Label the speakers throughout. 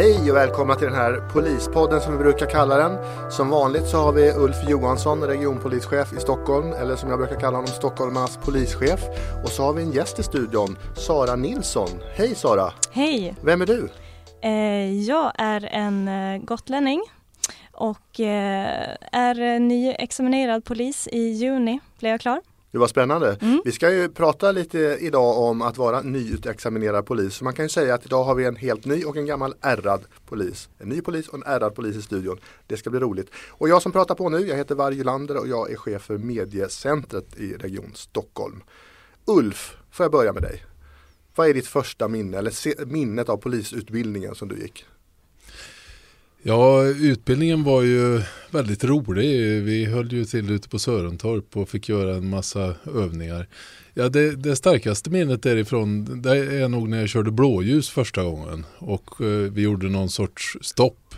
Speaker 1: Hej och välkomna till den här polispodden som vi brukar kalla den. Som vanligt så har vi Ulf Johansson, regionpolischef i Stockholm, eller som jag brukar kalla honom, Stockholmarnas polischef. Och så har vi en gäst i studion, Sara Nilsson. Hej Sara!
Speaker 2: Hej!
Speaker 1: Vem är du?
Speaker 2: Eh, jag är en eh, gotlänning och eh, är nyexaminerad polis i juni, blev jag klar.
Speaker 1: Det var spännande. Mm. Vi ska ju prata lite idag om att vara nyutexaminerad polis. Så man kan ju säga att idag har vi en helt ny och en gammal ärrad polis. En ny polis och en ärrad polis i studion. Det ska bli roligt. Och jag som pratar på nu, jag heter Varje Lander och jag är chef för mediecentret i Region Stockholm. Ulf, får jag börja med dig? Vad är ditt första minne eller minnet av polisutbildningen som du gick?
Speaker 3: Ja, utbildningen var ju väldigt rolig. Vi höll ju till ute på Sörentorp och fick göra en massa övningar. Ja, det, det starkaste minnet därifrån det är nog när jag körde blåljus första gången och eh, vi gjorde någon sorts stopp.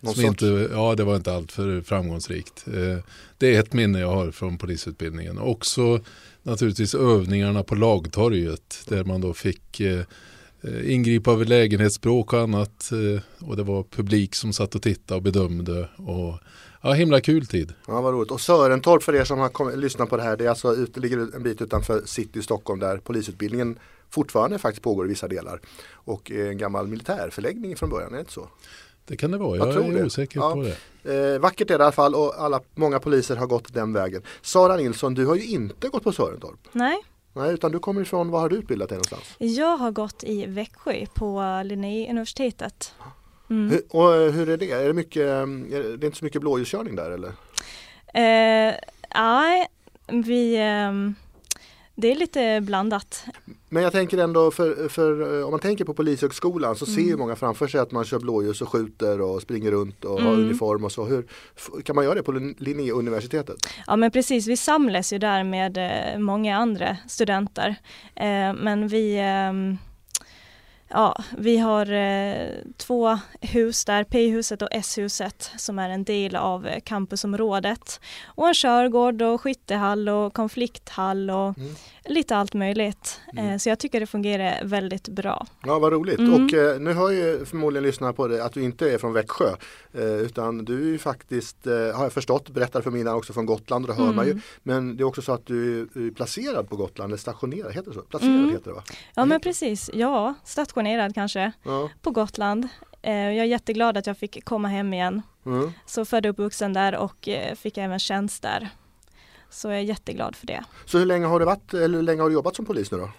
Speaker 1: Någon som sorts?
Speaker 3: Inte, ja, det var inte alltför framgångsrikt. Eh, det är ett minne jag har från polisutbildningen. Också naturligtvis övningarna på Lagtorget där man då fick eh, ingripa vid lägenhetsbråk och annat. Eh, och det var publik som satt och tittade och bedömde. Och, ja, himla kul tid.
Speaker 1: Ja, vad roligt. Och Sörentorp för er som har lyssnat på det här, det är alltså ut, ligger en bit utanför city i Stockholm där polisutbildningen fortfarande faktiskt pågår i vissa delar. Och en gammal militärförläggning från början, är det inte så?
Speaker 3: Det kan det vara, jag, jag är det. osäker ja. på
Speaker 1: det. Eh, vackert är det i alla fall och alla, många poliser har gått den vägen. Sara Nilsson, du har ju inte gått på Sörentorp.
Speaker 2: Nej.
Speaker 1: Nej, utan du kommer ifrån, var har du utbildat dig någonstans?
Speaker 2: Jag har gått i Växjö på Linnéuniversitetet.
Speaker 1: Mm. Hur, och eh, hur är det? Är det, mycket, är det inte så mycket blåljuskörning där eller?
Speaker 2: Eh, nej, vi eh, det är lite blandat.
Speaker 1: Men jag tänker ändå för, för om man tänker på Polishögskolan så mm. ser ju många framför sig att man kör blåljus och skjuter och springer runt och mm. har uniform och så. Hur, kan man göra det på Linnéuniversitetet?
Speaker 2: Ja men precis, vi samlas ju där med eh, många andra studenter. Eh, men vi ehm, Ja, vi har eh, två hus där, P-huset och S-huset som är en del av eh, campusområdet. Och en körgård och skyttehall och konflikthall och mm lite allt möjligt. Mm. Eh, så jag tycker det fungerar väldigt bra.
Speaker 1: Ja, vad roligt. Mm. Och eh, nu hör ju förmodligen lyssnarna på det att du inte är från Växjö. Eh, utan du är ju faktiskt, har jag förstått, berättar för mina också från Gotland och det hör man ju. Mm. Men det är också så att du är placerad på Gotland, eller stationerad, heter det så? Placerad mm. heter det va?
Speaker 2: Ja, men precis. Ja, stationerad kanske ja. på Gotland. Jag är jätteglad att jag fick komma hem igen. Mm. Så född och uppvuxen där och fick även tjänst där. Så jag är jätteglad för det.
Speaker 1: Så hur länge har du varit eller hur länge har du jobbat som polis nu då?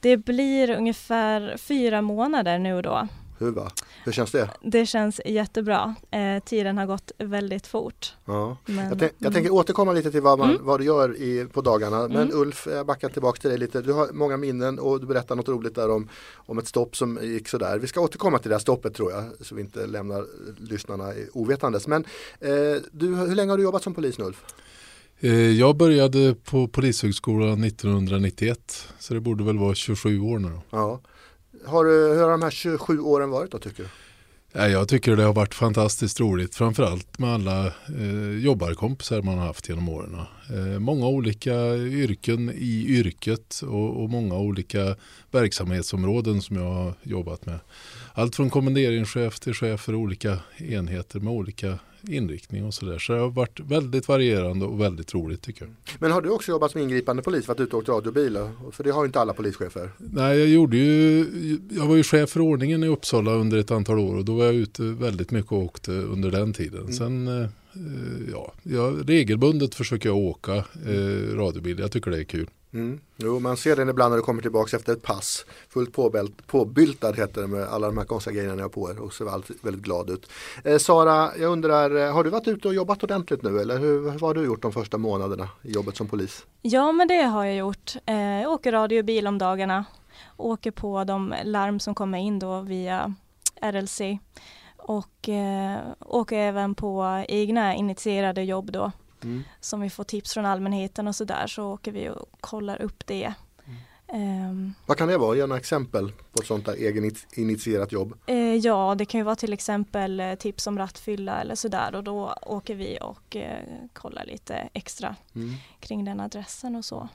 Speaker 2: Det blir ungefär fyra månader nu då.
Speaker 1: Hur? Hur känns det?
Speaker 2: Det känns jättebra. Eh, tiden har gått väldigt fort.
Speaker 1: Ja. Men, jag, tänk, jag mm. tänker återkomma lite till vad, man, mm. vad du gör i, på dagarna. Men mm. Ulf, jag backar tillbaka till dig lite. Du har många minnen och du berättar något roligt där om, om ett stopp som gick sådär. Vi ska återkomma till det här stoppet tror jag. Så vi inte lämnar lyssnarna ovetandes. Men eh, du, hur länge har du jobbat som polis nu Ulf?
Speaker 3: Eh, jag började på Polishögskolan 1991 så det borde väl vara 27 år nu. Då.
Speaker 1: Ja. Har, hur har de här 27 åren varit då tycker du?
Speaker 3: Ja, jag tycker det har varit fantastiskt roligt, framförallt med alla eh, jobbarkompisar man har haft genom åren. Eh, många olika yrken i yrket och, och, många olika verksamhetsområden som jag har jobbat med. Allt från kommenderingschef till chef för olika enheter med olika inriktning och sådär. Så det har varit väldigt varierande och väldigt roligt tycker jag.
Speaker 1: Men har du också jobbat som ingripande polis, varit ute och åkt radiobil? För det har inte alla polischefer.
Speaker 3: Nej, jag gjorde ju, jag var ju chef för ordningen i Uppsala under ett antal år och då var jag ute väldigt mycket och åkte under den tiden. Mm. Sen eh, ja, jag, regelbundet försöker jag åka eh, radiobil, jag tycker det är kul.
Speaker 1: Mm. Jo, man ser den ibland när du kommer tillbaka efter ett pass. Fullt påbält, påbyltad heter det med alla de här konstiga grejerna ni har på er och ser väldigt, väldigt glad ut. Eh, Sara, jag undrar, eh, har du varit ute och jobbat ordentligt nu eller hur, vad har du gjort de första månaderna i jobbet som polis?
Speaker 2: Ja, men det har jag gjort. Eh, jag åker radio och bil om dagarna. Åker på de larm som kommer in då via RLC och eh, åker även på egna initierade jobb då mm. som vi får tips från allmänheten och sådär så åker vi och kollar upp det.
Speaker 1: Mm. Um, Vad kan det vara? Ge några exempel på ett sånt där egeninitierat jobb.
Speaker 2: Uh, ja, det kan ju vara till exempel uh, tips om rattfylla eller sådär och då åker vi och uh, kollar lite extra mm. kring den adressen och så.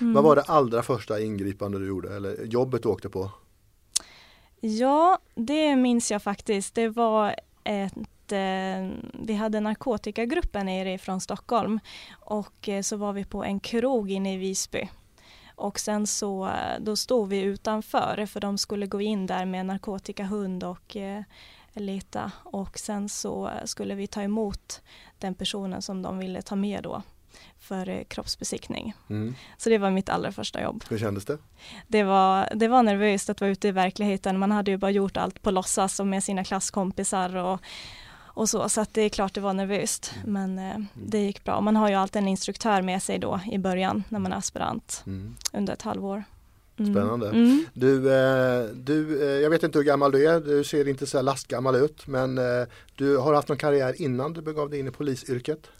Speaker 1: Mm. Vad var det allra första ingripande du gjorde eller jobbet du åkte på?
Speaker 2: Ja, det minns jag faktiskt. Det var ett eh, vi hade narkotikagruppen nere från Stockholm och eh, så var vi på en krog inne i Visby. Och sen så eh, då stod vi utanför för de skulle gå in där med narkotikahund och eh, leta och sen så eh, skulle vi ta emot den personen som de ville ta med då för eh, kroppsbesiktning. Mm. Så det var mitt allra första jobb.
Speaker 1: Hur kändes det?
Speaker 2: Det var, det var nervöst att vara ute i verkligheten. Man hade ju bara gjort allt på låtsas och med sina klasskompisar och, och så. Så att det är klart det var nervöst. Mm. Men eh, mm. det gick bra. Man har ju alltid en instruktör med sig då i början när man är aspirant mm. under ett halvår.
Speaker 1: Mm. Spännande. Mm. Du, eh, du, eh, jag vet inte hur gammal du är, du ser inte så lastgammal ut men du har haft någon karriär innan du begav dig in i polisyrket?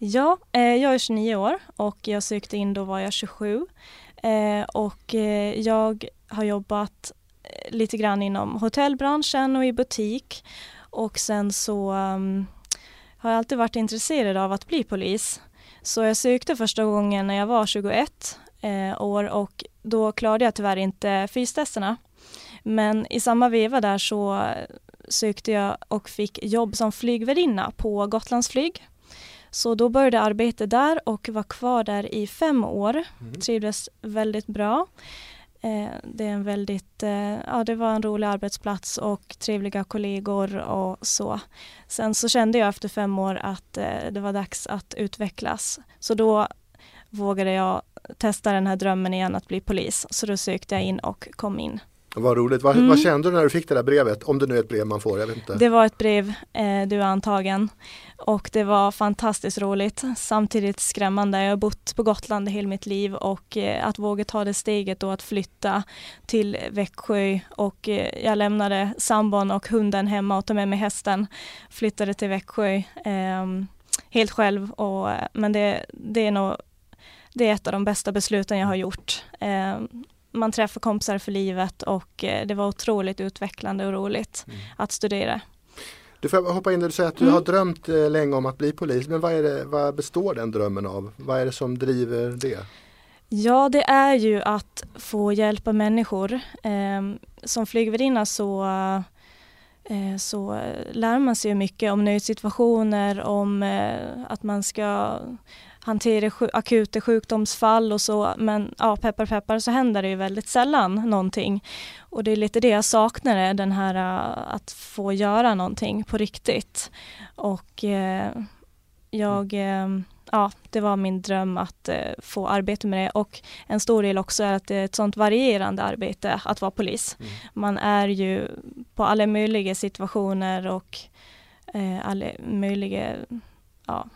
Speaker 2: Ja, eh, jag är 29 år och jag sökte in då var jag 27 eh, och eh, jag har jobbat lite grann inom hotellbranschen och i butik och sen så um, har jag alltid varit intresserad av att bli polis. Så jag sökte första gången när jag var 21 eh, år och då klarade jag tyvärr inte fystesterna. Men i samma veva där så sökte jag och fick jobb som flygvärdinna på Gotlandsflyg. Så då började jag arbeta där och var kvar där i fem år. Mm. Trivdes väldigt bra. Eh, det är en väldigt, eh, ja det var en rolig arbetsplats och trevliga kollegor och så. Sen så kände jag efter fem år att eh, det var dags att utvecklas. Så då vågade jag testa den här drömmen igen att bli polis. Så då sökte jag in och kom in.
Speaker 1: Vad roligt. Vad, mm. vad, kände du när du fick det där brevet? Om det nu är ett brev man får, jag vet inte.
Speaker 2: Det var ett brev, eh, du är antagen. Och det var fantastiskt roligt. Samtidigt skrämmande. Jag har bott på Gotland hela mitt liv och eh, att våga ta det steget och att flytta till Växjö och eh, jag lämnade sambon och hunden hemma och tog med mig hästen. Flyttade till Växjö ehm, helt själv och, eh, men det, det är nog det är ett av de bästa besluten jag har gjort. Man träffar kompisar för livet och eh, det var otroligt utvecklande och roligt mm. att studera.
Speaker 1: Du får hoppa in och säga att du mm. har drömt eh, länge om att bli polis. Men vad, är det, vad består den drömmen av? Vad är det som driver det?
Speaker 2: Ja, det är ju att få hjälpa människor. Eh, som flygvärdinna så, eh, så lär man sig mycket om nödsituationer, om eh, att man ska hantera akuta sjukdomsfall och så men ja, peppar peppar så händer det ju väldigt sällan någonting. Och det är lite det jag saknar, den här äh, att få göra någonting på riktigt. Och eh, jag, eh, ja det var min dröm att eh, få arbeta med det och en stor del också är att det är ett sånt varierande arbete att vara polis. Mm. Man är ju på alla möjliga situationer och alla möjliga ja,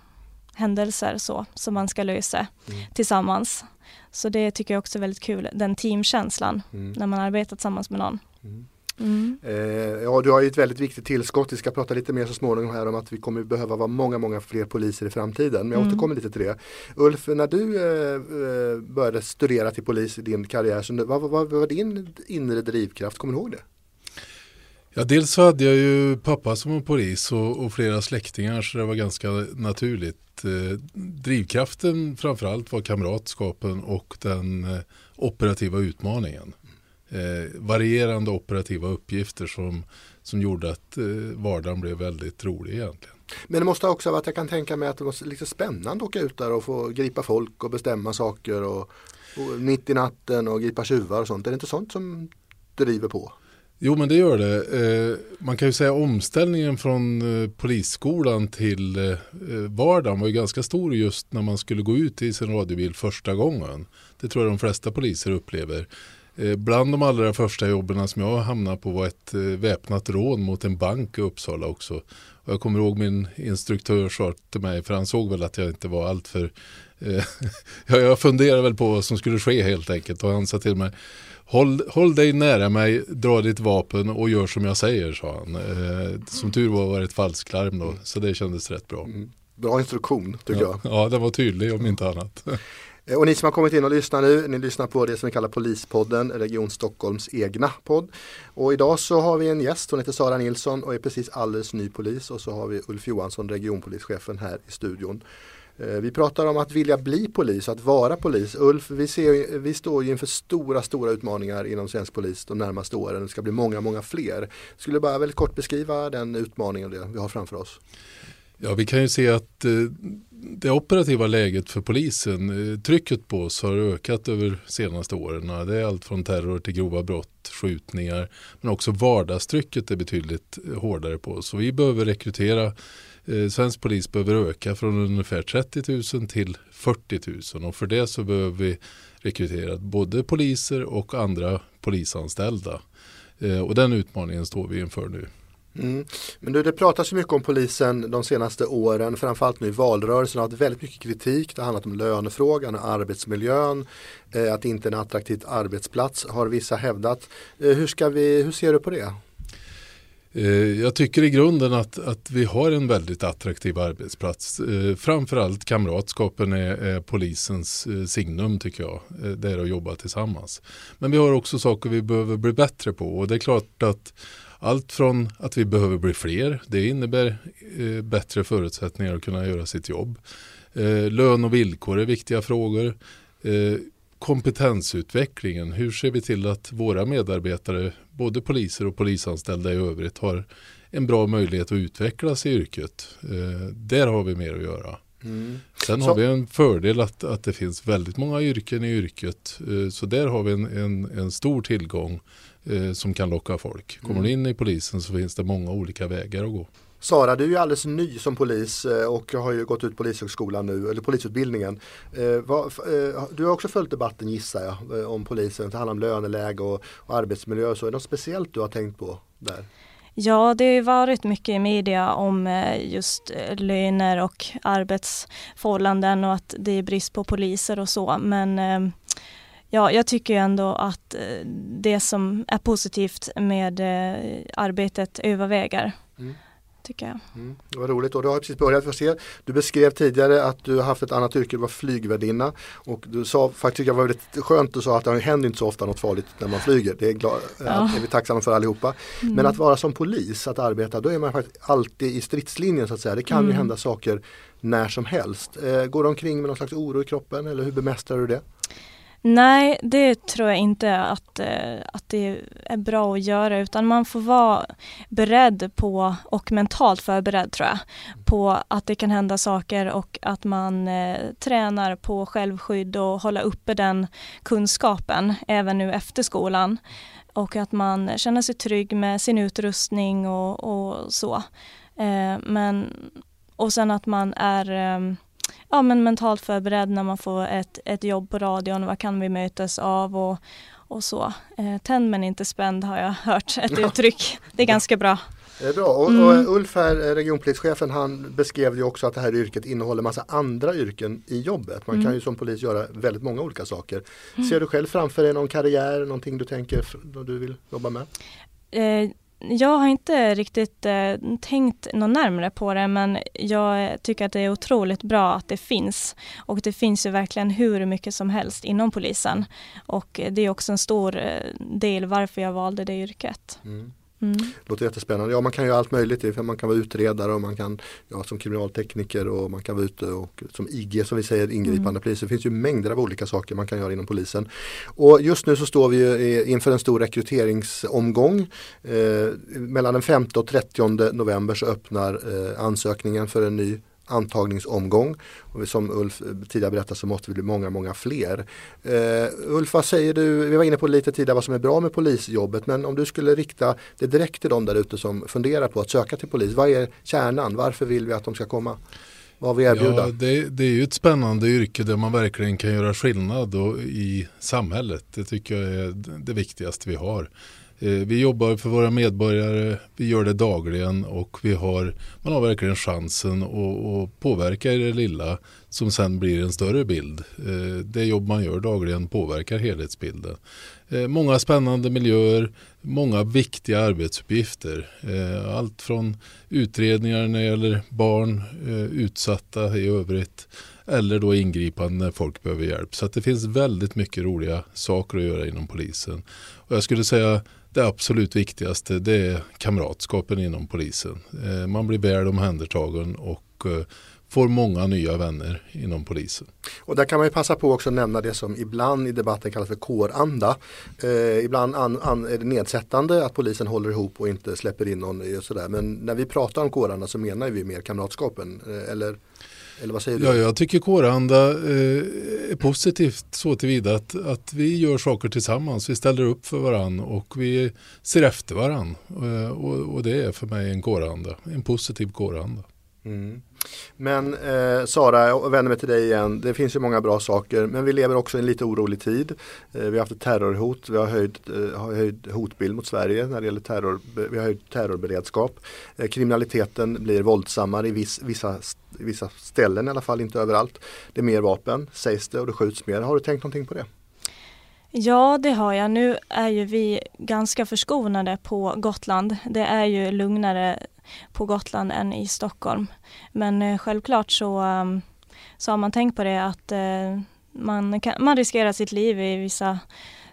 Speaker 2: händelser så, som man ska lösa mm. tillsammans. Så det tycker jag också är väldigt kul, den teamkänslan mm. när man arbetar tillsammans med någon. Mm.
Speaker 1: Mm. Eh, ja, du har ju ett väldigt viktigt tillskott. Vi ska prata lite mer så småningom här om att vi kommer behöva vara många, många fler poliser i framtiden. Men jag mm. återkommer lite till det. Ulf, när du eh, eh började studera till polis i din karriär, så, vad, vad, vad var din inre drivkraft? Kommer du ihåg det?
Speaker 3: Ja, dels så hade jag ju pappa som var polis och, och flera släktingar så det var ganska naturligt. Eh, drivkraften framförallt var kamratskapen och den eh, operativa utmaningen. Eh, varierande operativa uppgifter som, som gjorde att eh, vardagen blev väldigt rolig egentligen.
Speaker 1: Men det måste också vara att jag kan tänka mig att det var lite spännande att åka ut där och få gripa folk och bestämma saker och, och mitt i natten och gripa tjuvar och sånt. Är det inte sånt som driver på?
Speaker 3: Jo men det gör det. Eh, man kan ju säga omställningen från eh, polisskolan till eh, vardagen var ju ganska stor just när man skulle gå ut i sin radiobil första gången. Det tror jag de flesta poliser upplever. Bland de allra första jobben som jag hamnade på var ett väpnat rån mot en bank i Uppsala också. Och jag kommer ihåg min instruktör sa till mig, för han såg väl att jag inte var alltför... Eh, jag funderade väl på vad som skulle ske helt enkelt och han sa till mig Håll, håll dig nära mig, dra ditt vapen och gör som jag säger, sa han. Eh, som tur var var det ett falsklarm då, så det kändes rätt bra. Mm.
Speaker 1: Bra instruktion tycker
Speaker 3: ja,
Speaker 1: jag.
Speaker 3: Ja, den var tydlig om inte annat.
Speaker 1: Eh, och ni som har kommit in och lyssnar nu, ni lyssnar på det som vi kallar Polispodden, Region Stockholms egna podd. Och idag så har vi en gäst, hon heter Sara Nilsson och är precis alldeles ny polis och så har vi Ulf Johansson, regionpolischefen här i studion. Eh, vi pratar om att vilja bli polis, att vara polis. Ulf, vi, ser, vi står ju inför stora, stora utmaningar inom svensk polis de närmaste åren. Det ska bli många, många fler. Skulle du bara väldigt kort beskriva den utmaningen det vi har framför oss?
Speaker 3: Ja, vi kan ju se att eh, det operativa läget för polisen, eh, trycket på oss har ökat över senaste åren. Det är allt från terror till grova brott, skjutningar, men också vardagstrycket är betydligt hårdare på oss. Så vi behöver rekrytera Eh, svensk polis behöver öka från ungefär 30 000 till 40 000 och för det så behöver vi rekrytera både poliser och andra polisanställda. Eh, och den utmaningen står vi inför nu.
Speaker 1: Mm. Men du, det pratas ju mycket om polisen de senaste åren, framförallt nu i valrörelsen har haft väldigt mycket kritik. Det har handlat om lönefrågan och arbetsmiljön, eh, att det inte är en attraktiv arbetsplats har vissa hävdat. Eh, hur, ska vi, hur ser du på det?
Speaker 3: Eh, jag tycker i grunden att, att vi har en väldigt attraktiv arbetsplats. Eh, framförallt kamratskapen är, är polisens eh, signum tycker jag. Det är att jobba tillsammans. Men vi har också saker vi behöver bli bättre på och det är klart att allt från att vi behöver bli fler, det innebär bättre förutsättningar att kunna göra sitt jobb. Lön och villkor är viktiga frågor kompetensutvecklingen. Hur ser vi till att våra medarbetare, både poliser och polisanställda i övrigt, har en bra möjlighet att utvecklas i yrket. Eh, där har vi mer att göra. Mm. Sen så. har vi en fördel att, att det finns väldigt många yrken i yrket. Eh, så där har vi en, en, en stor tillgång eh, som kan locka folk. Kommer mm. du in i polisen så finns det många olika vägar att gå.
Speaker 1: Sara, du är ju alldeles ny som polis eh, och har ju gått ut polishögskolan nu, eller polisutbildningen. Eh, eh, du har också följt debatten gissar jag om polisen, det handlar om löneläge och, och arbetsmiljö. Så är det något speciellt du har tänkt på där?
Speaker 2: Ja, det har varit mycket i media om just löner och arbetsförhållanden och att det är brist på poliser och så. Men ja, jag tycker ändå att det som är positivt med arbetet överväger. Mm tycker jag. Mm,
Speaker 1: det var roligt och du har precis börjat för se. Du beskrev tidigare att du har haft ett annat yrke, du var flygvärdinna och du sa faktiskt att det var väldigt skönt, du sa att det händer inte så ofta något farligt när man flyger. Det är, glad, ja. är vi tacksamma för allihopa. Mm. Men att vara som polis, att arbeta, då är man faktiskt alltid i stridslinjen så att säga. Det kan mm. ju hända saker när som helst. Eh, går du omkring med någon slags oro i kroppen eller hur bemästrar du det?
Speaker 2: Nej, det tror jag inte att, eh, att det är bra att göra utan man får vara beredd på och mentalt förberedd tror jag på att det kan hända saker och att man eh, tränar på självskydd och hålla uppe den kunskapen även nu efter skolan och att man känner sig trygg med sin utrustning och, och så. Eh, men, och sen att man är eh, ja, men mentalt förberedd när man får ett, ett jobb på radion. Vad kan vi mötas av och, och så. Eh, tänd men inte spänd har jag hört ett uttryck. Det är ganska bra.
Speaker 1: Det är bra. Och, mm. och Ulf här, eh, regionpolischefen, han beskrev ju också att det här yrket innehåller massa andra yrken i jobbet. Man mm. kan ju som polis göra väldigt många olika saker. Mm. Ser du själv framför dig någon karriär, någonting du tänker du vill jobba med?
Speaker 2: Eh, jag har inte riktigt eh, tänkt något närmare på det men jag tycker att det är otroligt bra att det finns. Och det finns ju verkligen hur mycket som helst inom polisen. Och det är också en stor eh, del varför jag valde det yrket. Mm.
Speaker 1: Mm. Låter jättespännande. Ja man kan göra allt möjligt. Man kan vara utredare och man kan ja, som kriminaltekniker och man kan vara ute och som IG som vi säger ingripande mm. polis. Det finns ju mängder av olika saker man kan göra inom polisen. Och just nu så står vi inför en stor rekryteringsomgång. Eh, mellan den 5 och 30 november så öppnar eh, ansökningen för en ny antagningsomgång. Och som Ulf eh, tidigare berättade så måste vi bli många, många fler. Uh, Ulf, vad säger du? Vi var inne på lite tidigare vad som är bra med polisjobbet men om du skulle rikta det direkt till de där ute som funderar på att söka till polis. Vad är kärnan? Varför vill vi att de ska komma? Vad vi erbjuda?
Speaker 3: Ja, det, det, är ju ett spännande yrke där man verkligen kan göra skillnad i samhället. Det tycker jag är det viktigaste vi har. Eh, vi jobbar för våra medborgare, vi gör det dagligen och vi har, man har verkligen chansen att, att påverka i det lilla som sen blir en större bild. Eh, det jobb man gör dagligen påverkar helhetsbilden. Eh, många spännande miljöer, många viktiga arbetsuppgifter. Allt från utredningar när det gäller barn, utsatta i övrigt eller då ingripande när folk behöver hjälp. Så det finns väldigt mycket roliga saker att göra inom polisen. Och jag skulle säga det absolut viktigaste det är kamratskapen inom polisen. Eh, man blir väl omhändertagen och eh, får många nya vänner inom polisen.
Speaker 1: Och där kan man ju passa på också att nämna det som ibland i debatten kallas för kåranda. Eh, ibland an, an, är det nedsättande att polisen håller ihop och inte släpper in någon. Och sådär. Men när vi pratar om kåranda så menar vi mer kamratskapen. Eh, eller eller vad säger du?
Speaker 3: Ja, jag tycker kåranda eh, är positivt så tillvida att, att vi gör saker tillsammans. Vi ställer upp för varandra och vi ser efter varandra. Eh, och, och, det är för mig en kåranda, en positiv kåranda. Mm.
Speaker 1: Men eh, Sara, jag vänder mig till dig igen. Det finns ju många bra saker men vi lever också i en lite orolig tid. Eh, vi har haft ett terrorhot, vi har höjd, eh, höjd hotbild mot Sverige när det gäller terror, vi har höjd terrorberedskap. Eh, kriminaliteten blir våldsammare i viss, vissa, vissa ställen i alla fall, inte överallt. Det är mer vapen sägs det och det skjuts mer. Har du tänkt någonting på det?
Speaker 2: Ja, det har jag. Nu är ju vi ganska förskonade på Gotland. Det är ju lugnare på Gotland än i Stockholm. Men eh, självklart så, ehm, så har man tänkt på det att eh, man, kan, man riskerar sitt liv i vissa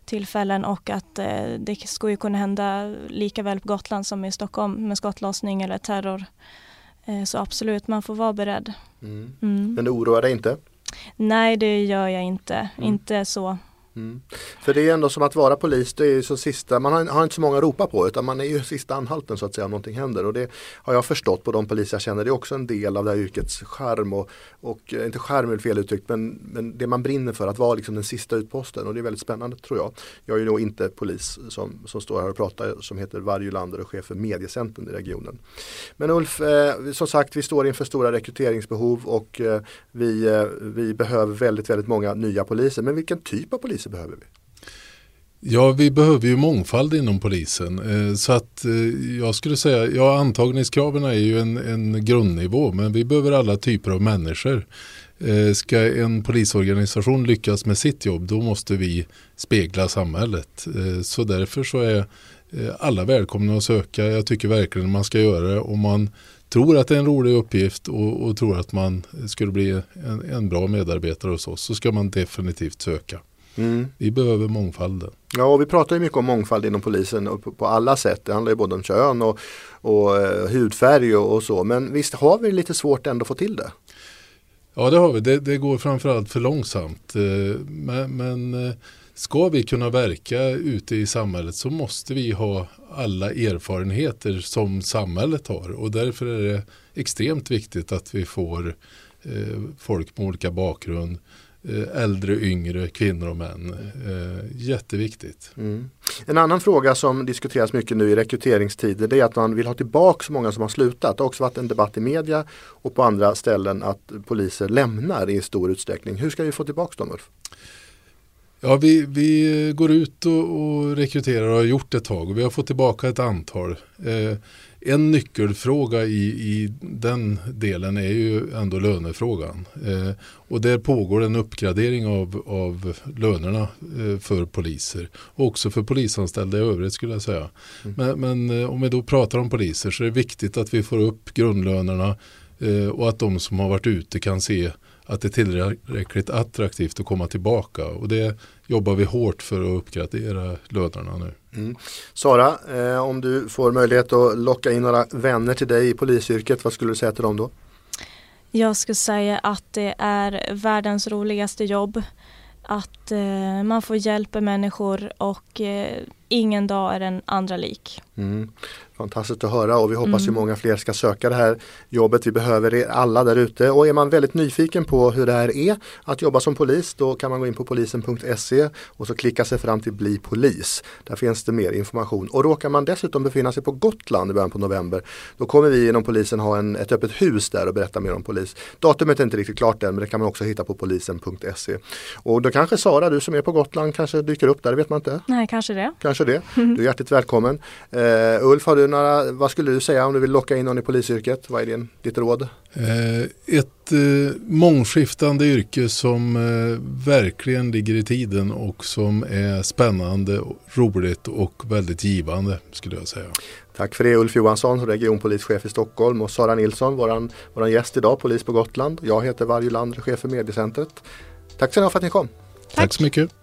Speaker 2: tillfällen och att eh, det skulle kunna hända lika väl på Gotland som i Stockholm med skottlossning eller terror. Så absolut, man får vara beredd.
Speaker 1: Mm. Mm. Men det oroar dig inte?
Speaker 2: Nej, det gör jag inte. Mm. Inte så
Speaker 1: Mm. För det är ändå som att vara polis, det är ju så sista, man har, har, inte så många att ropa på utan man är ju sista anhalten så att säga om någonting händer och det har jag förstått på de poliser jag känner, det är också en del av det här yrkets charm och, och eh, inte charm är fel uttryckt men, men det man brinner för att vara liksom den sista utposten och det är väldigt spännande tror jag. Jag är ju då inte polis som, som står här och pratar som heter Varje Lander och chef för mediecentrum i regionen. Men Ulf, eh, som sagt vi står inför stora rekryteringsbehov och eh, vi, eh, vi behöver väldigt, väldigt många nya poliser. Men vilken typ av poliser poliser behöver vi?
Speaker 3: Ja, vi behöver ju mångfald inom polisen. Eh, så att eh, jag skulle säga, ja antagningskraven är ju en, en grundnivå men vi behöver alla typer av människor. Eh, ska en polisorganisation lyckas med sitt jobb då måste vi spegla samhället. Så därför så är alla välkomna att söka. Jag tycker verkligen man ska göra det om man tror att det är en rolig uppgift och, och tror att man skulle bli en, en bra medarbetare hos oss så ska man definitivt söka. Mm. Vi behöver mångfalden.
Speaker 1: Ja, och vi pratar ju mycket om mångfald inom polisen och på, på alla sätt. Det handlar ju både om kön och, och uh, hudfärg och, och, så. Men visst har vi lite svårt ändå att få till det?
Speaker 3: Ja, det har vi. Det, det går framförallt för långsamt. Eh, men, men eh, ska vi kunna verka ute i samhället så måste vi ha alla erfarenheter som samhället har. Och därför är det extremt viktigt att vi får folk med olika bakgrund Eh, äldre, yngre, kvinnor och män. Eh, jätteviktigt. Mm.
Speaker 1: En annan fråga som diskuteras mycket nu i rekryteringstider det är att man vill ha tillbaka så många som har slutat. Det har också varit en debatt i media och på andra ställen att poliser lämnar i stor utsträckning. Hur ska vi få tillbaka dem Ulf?
Speaker 3: Ja, vi, vi går ut och, och rekryterar och har gjort ett tag och vi har fått tillbaka ett antal. Eh, en nyckelfråga i, i den delen är ju ändå lönefrågan. Eh, och där pågår en uppgradering av, av lönerna eh, för poliser. Och också för polisanställda i övrigt skulle jag säga. Mm. Men, men eh, om vi då pratar om poliser så är det viktigt att vi får upp grundlönerna eh, och att de som har varit ute kan se att det är tillräckligt attraktivt att komma tillbaka. Och det jobbar vi hårt för att uppgradera lönerna nu. Mm.
Speaker 1: Sara, eh, om du får möjlighet att locka in några vänner till dig i polisyrket, vad skulle du säga till dem då?
Speaker 2: Jag skulle säga att det är världens roligaste jobb. Att eh, man får hjälpa människor och eh, ingen dag är den andra lik. Mm.
Speaker 1: Fantastiskt att höra och vi hoppas mm. ju många fler ska söka det här jobbet. Vi behöver er alla där ute och är man väldigt nyfiken på hur det här är att jobba som polis då kan man gå in på polisen.se och så klicka sig fram till bli polis. Där finns det mer information och råkar man dessutom befinna sig på Gotland i början på november då kommer vi inom polisen ha en, ett öppet hus där och berätta mer om polis. Datumet är inte riktigt klart än men det kan man också hitta på polisen.se. Och då kanske Sara, du som är på Gotland kanske dyker upp där, det vet man inte.
Speaker 2: Nej, kanske det.
Speaker 1: Kanske det. Du är hjärtligt välkommen. Uh, Ulf, har du några, vad skulle du säga om du vill locka in någon i polisyrket? Vad är din, ditt råd?
Speaker 3: Eh, ett eh, mångskiftande yrke som verkligen ligger i tiden och som är spännande, roligt och väldigt givande skulle jag säga.
Speaker 1: Tack för det Ulf Johansson, regionpolischef i Stockholm och Sara Nilsson, våran, våran gäst idag, polis på Gotland. Jag heter Varje Land, chef för mediecentret. Tack så mycket för att ni kom.
Speaker 3: Tack, Tack så mycket.